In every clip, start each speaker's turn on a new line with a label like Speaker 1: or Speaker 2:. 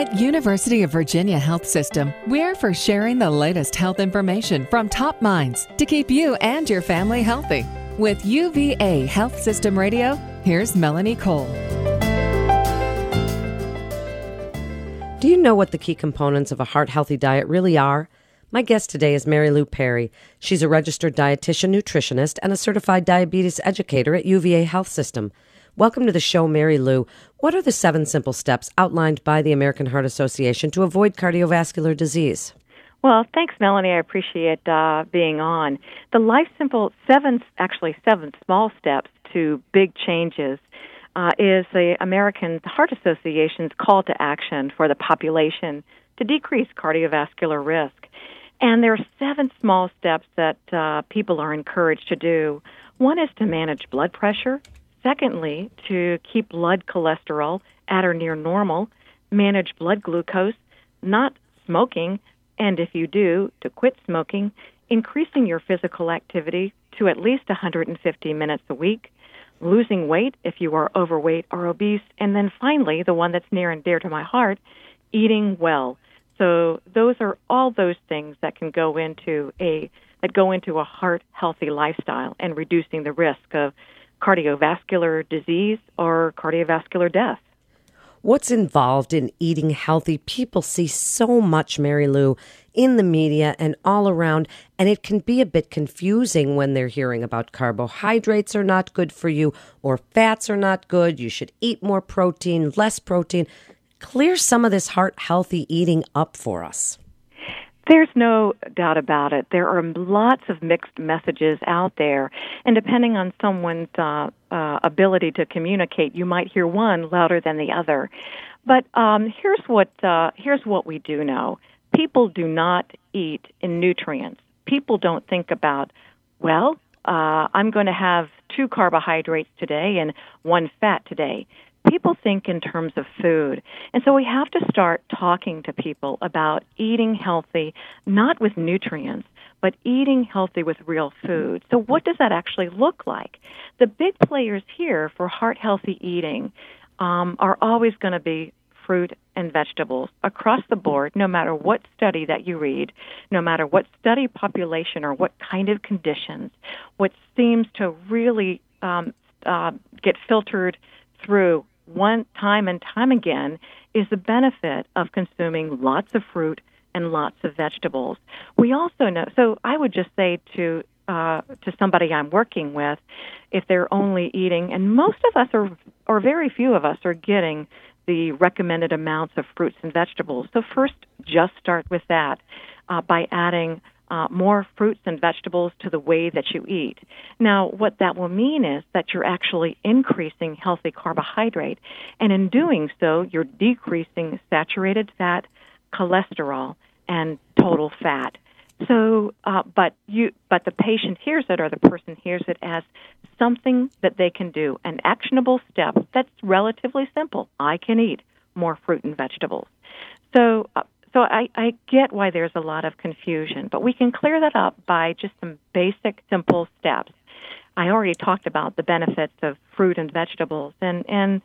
Speaker 1: At University of Virginia Health System, we're for sharing the latest health information from top minds to keep you and your family healthy. With UVA Health System Radio, here's Melanie Cole.
Speaker 2: Do you know what the key components of a heart healthy diet really are? My guest today is Mary Lou Perry. She's a registered dietitian, nutritionist, and a certified diabetes educator at UVA Health System. Welcome to the show, Mary Lou. What are the seven simple steps outlined by the American Heart Association to avoid cardiovascular disease?
Speaker 3: Well, thanks, Melanie. I appreciate uh, being on. The Life Simple seven, actually seven small steps to big changes uh, is the American Heart Association's call to action for the population to decrease cardiovascular risk. And there are seven small steps that uh, people are encouraged to do. One is to manage blood pressure. Secondly, to keep blood cholesterol at or near normal, manage blood glucose, not smoking, and if you do, to quit smoking, increasing your physical activity to at least 150 minutes a week, losing weight if you are overweight or obese, and then finally, the one that's near and dear to my heart, eating well. So those are all those things that can go into a that go into a heart healthy lifestyle and reducing the risk of cardiovascular disease or cardiovascular death.
Speaker 2: What's involved in eating healthy? People see so much, Mary Lou, in the media and all around, and it can be a bit confusing when they're hearing about carbohydrates are not good for you or fats are not good. You should eat more protein, less protein. Clear some of this heart healthy eating up for us.
Speaker 3: There's no doubt about it. There are lots of mixed messages out there, and depending on someone's uh, uh, ability to communicate, you might hear one louder than the other. But um, here's what uh, here's what we do know: people do not eat in nutrients. People don't think about, well, uh, I'm going to have two carbohydrates today and one fat today people think in terms of food. And so we have to start talking to people about eating healthy, not with nutrients, but eating healthy with real food. So, what does that actually look like? The big players here for heart healthy eating um, are always going to be fruit and vegetables across the board, no matter what study that you read, no matter what study population or what kind of conditions. What seems to really um, uh, get filtered through one time and time again is the benefit of consuming lots of fruit and lots of vegetables. We also know, so I would just say to uh, to somebody I'm working with, if they're only eating, and most of us are, or very few of us are getting the recommended amounts of fruits and vegetables. So first, just start with that uh, by adding uh, more fruits and vegetables to the way that you eat. Now, what that will mean is that you're actually increasing healthy carbohydrate, and in doing so, you're decreasing saturated fat, cholesterol, and total fat. So, uh, but you, but the patient hears it, or the person hears it as something that they can do, an actionable step that's relatively simple. I can eat more fruit and vegetables. So, uh, so I, I get why there's a lot of confusion, but we can clear that up by just some basic, simple steps. I already talked about the benefits of fruit and vegetables, and, and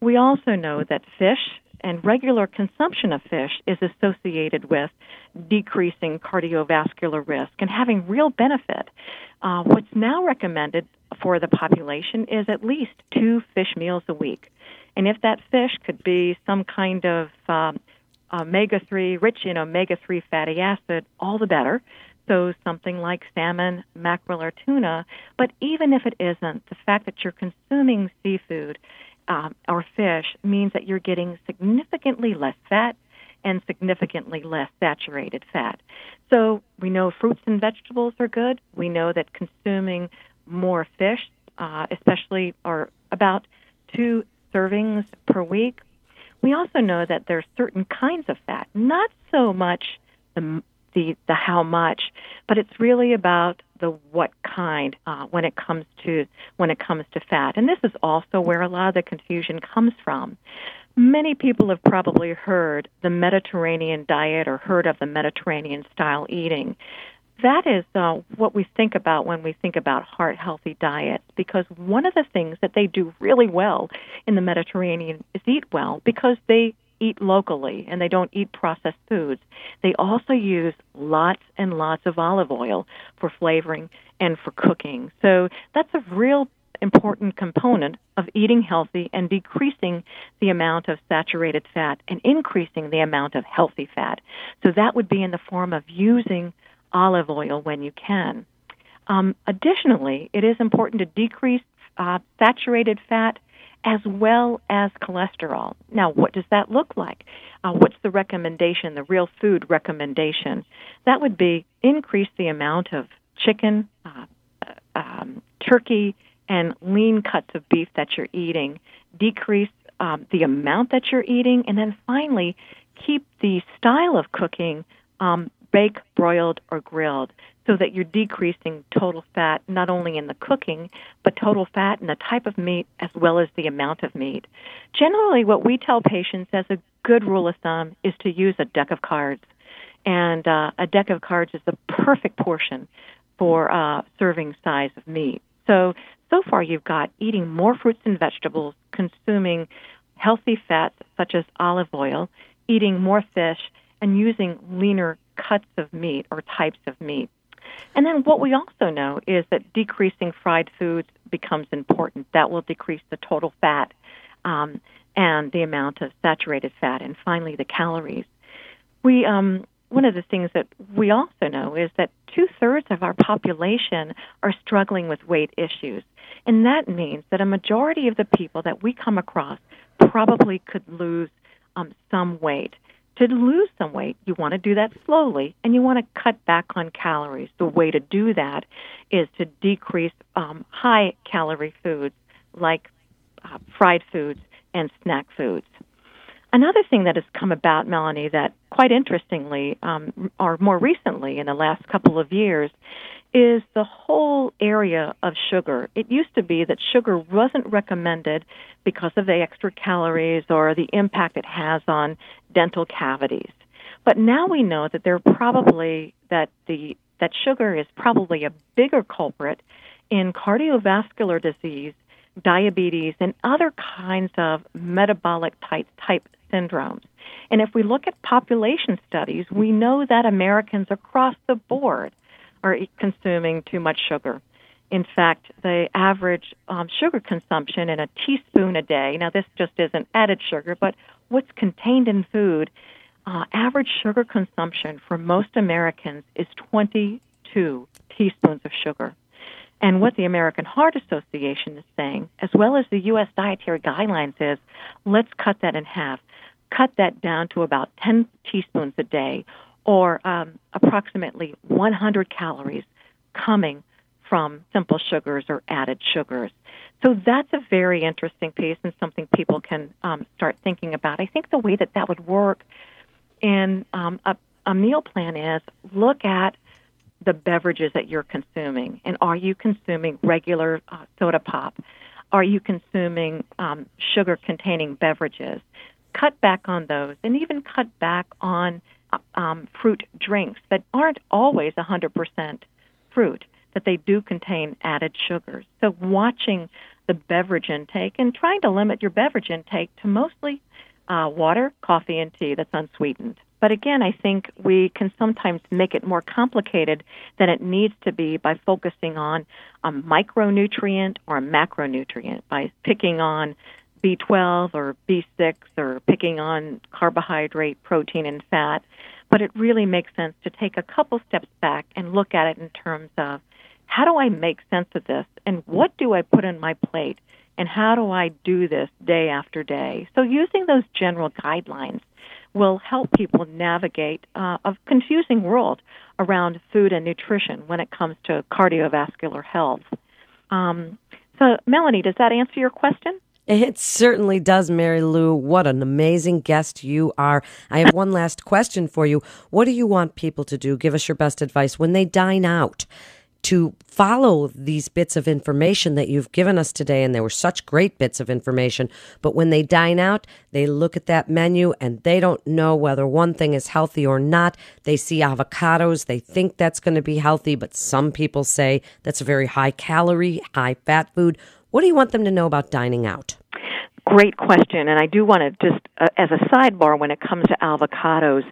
Speaker 3: we also know that fish and regular consumption of fish is associated with decreasing cardiovascular risk and having real benefit. Uh, what's now recommended for the population is at least two fish meals a week. And if that fish could be some kind of um, omega 3, rich in omega 3 fatty acid, all the better. So something like salmon, mackerel, or tuna. But even if it isn't, the fact that you're consuming seafood um, or fish means that you're getting significantly less fat and significantly less saturated fat. So we know fruits and vegetables are good. We know that consuming more fish, uh, especially or about two servings per week, we also know that there's certain kinds of fat, not so much the the, the how much, but it's really about the what kind uh, when it comes to when it comes to fat. And this is also where a lot of the confusion comes from. Many people have probably heard the Mediterranean diet or heard of the Mediterranean style eating that is uh, what we think about when we think about heart healthy diets because one of the things that they do really well in the Mediterranean is eat well because they eat locally and they don't eat processed foods, they also use lots and lots of olive oil for flavoring and for cooking. So that's a real important component of eating healthy and decreasing the amount of saturated fat and increasing the amount of healthy fat. So that would be in the form of using olive oil when you can. Um, additionally, it is important to decrease uh, saturated fat as well as cholesterol. Now, what does that look like? Uh, what's the recommendation, the real food recommendation? That would be increase the amount of chicken, uh, um, turkey, and lean cuts of beef that you're eating, decrease um, the amount that you're eating, and then finally, keep the style of cooking um, baked, broiled, or grilled so that you're decreasing total fat not only in the cooking, but total fat in the type of meat as well as the amount of meat. Generally, what we tell patients as a good rule of thumb is to use a deck of cards. And uh, a deck of cards is the perfect portion for uh, serving size of meat. So, so far you've got eating more fruits and vegetables, consuming healthy fats such as olive oil, eating more fish, and using leaner cuts of meat or types of meat. And then what we also know is that decreasing fried foods becomes important. That will decrease the total fat um, and the amount of saturated fat, and finally the calories. We um, one of the things that we also know is that two thirds of our population are struggling with weight issues. And that means that a majority of the people that we come across probably could lose um, some weight. To lose some weight, you want to do that slowly and you want to cut back on calories. The way to do that is to decrease um, high calorie foods like uh, fried foods and snack foods. Another thing that has come about, Melanie, that quite interestingly, um, or more recently in the last couple of years, is the whole area of sugar. It used to be that sugar wasn't recommended because of the extra calories or the impact it has on dental cavities. But now we know that there probably that the that sugar is probably a bigger culprit in cardiovascular disease, diabetes, and other kinds of metabolic type type syndromes. And if we look at population studies, we know that Americans across the board are consuming too much sugar. In fact, the average um, sugar consumption in a teaspoon a day, now this just isn't added sugar, but what's contained in food, uh, average sugar consumption for most Americans is 22 teaspoons of sugar. And what the American Heart Association is saying, as well as the U.S. dietary guidelines, is let's cut that in half. Cut that down to about 10 teaspoons a day, or um, approximately 100 calories coming from simple sugars or added sugars. So that's a very interesting piece and something people can um, start thinking about. I think the way that that would work in um, a, a meal plan is look at the beverages that you're consuming and are you consuming regular uh, soda pop? Are you consuming um, sugar containing beverages? Cut back on those and even cut back on um, fruit drinks that aren't always 100% fruit, that they do contain added sugars. So watching the beverage intake and trying to limit your beverage intake to mostly uh, water, coffee, and tea that's unsweetened. But again, I think we can sometimes make it more complicated than it needs to be by focusing on a micronutrient or a macronutrient, by picking on B12 or B6 or picking on carbohydrate, protein, and fat. But it really makes sense to take a couple steps back and look at it in terms of how do I make sense of this and what do I put on my plate and how do I do this day after day. So using those general guidelines will help people navigate uh, a confusing world around food and nutrition when it comes to cardiovascular health. Um, so, Melanie, does that answer your question?
Speaker 2: It certainly does, Mary Lou. What an amazing guest you are. I have one last question for you. What do you want people to do? Give us your best advice when they dine out to follow these bits of information that you've given us today. And they were such great bits of information. But when they dine out, they look at that menu and they don't know whether one thing is healthy or not. They see avocados. They think that's going to be healthy, but some people say that's a very high calorie, high fat food. What do you want them to know about dining out?
Speaker 3: great question, and I do want to just, uh, as a sidebar, when it comes to avocados,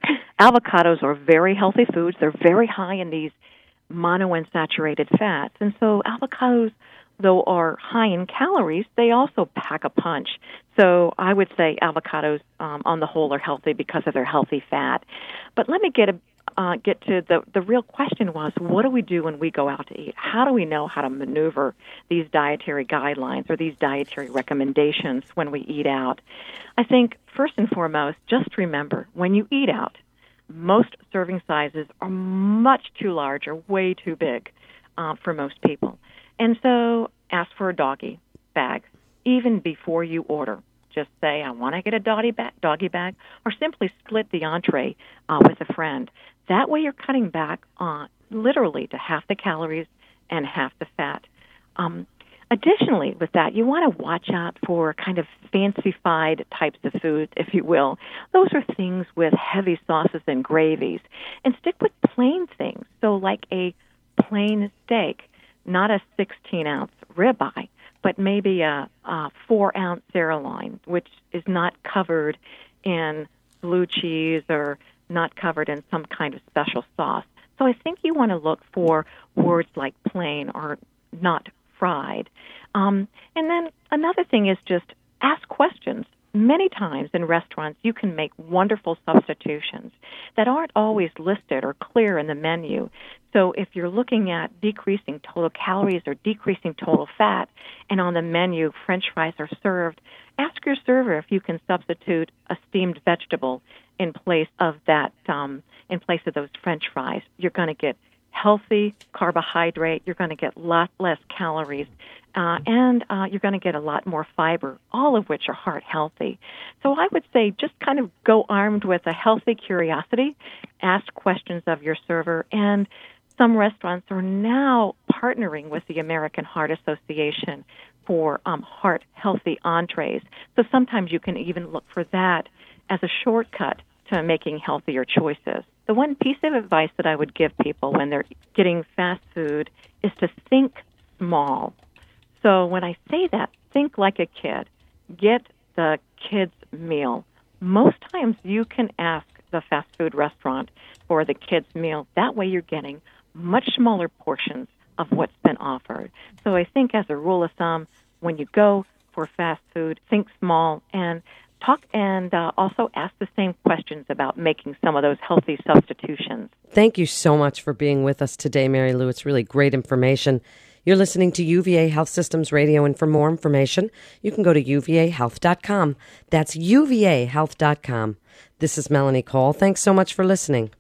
Speaker 3: avocados are very healthy foods. They're very high in these monounsaturated fats, and so avocados, though are high in calories, they also pack a punch. So I would say avocados, um, on the whole, are healthy because of their healthy fat. But let me get a, uh, get to the the real question was what do we do when we go out to eat? How do we know how to maneuver these dietary guidelines or these dietary recommendations when we eat out? I think first and foremost, just remember when you eat out, most serving sizes are much too large or way too big uh, for most people, and so ask for a doggy bag even before you order just say, I want to get a doggy bag, doggy bag, or simply split the entree uh, with a friend. That way, you're cutting back on literally to half the calories and half the fat. Um, additionally, with that, you want to watch out for kind of fancified types of foods, if you will. Those are things with heavy sauces and gravies, and stick with plain things. So, like a plain steak, not a 16 ounce ribeye, but maybe a, a four ounce sirloin, which is not covered in blue cheese or not covered in some kind of special sauce. So I think you want to look for words like plain or not fried. Um, and then another thing is just ask questions. Many times in restaurants, you can make wonderful substitutions that aren't always listed or clear in the menu. So if you're looking at decreasing total calories or decreasing total fat, and on the menu French fries are served, ask your server if you can substitute a steamed vegetable in place of that um, in place of those French fries. You're going to get healthy carbohydrate. You're going to get a lot less calories, uh, and uh, you're going to get a lot more fiber. All of which are heart healthy. So I would say just kind of go armed with a healthy curiosity. Ask questions of your server and some restaurants are now partnering with the American Heart Association for um, heart healthy entrees. So sometimes you can even look for that as a shortcut to making healthier choices. The one piece of advice that I would give people when they're getting fast food is to think small. So when I say that, think like a kid. Get the kid's meal. Most times you can ask the fast food restaurant for the kids' meal. That way you're getting much smaller portions of what's been offered. So I think as a rule of thumb, when you go for fast food, think small and talk and uh, also ask the same questions about making some of those healthy substitutions.
Speaker 2: Thank you so much for being with us today, Mary Lou. It's really great information. You're listening to UVA Health Systems Radio, and for more information, you can go to uvahealth.com. That's uvahealth.com. This is Melanie Cole. Thanks so much for listening.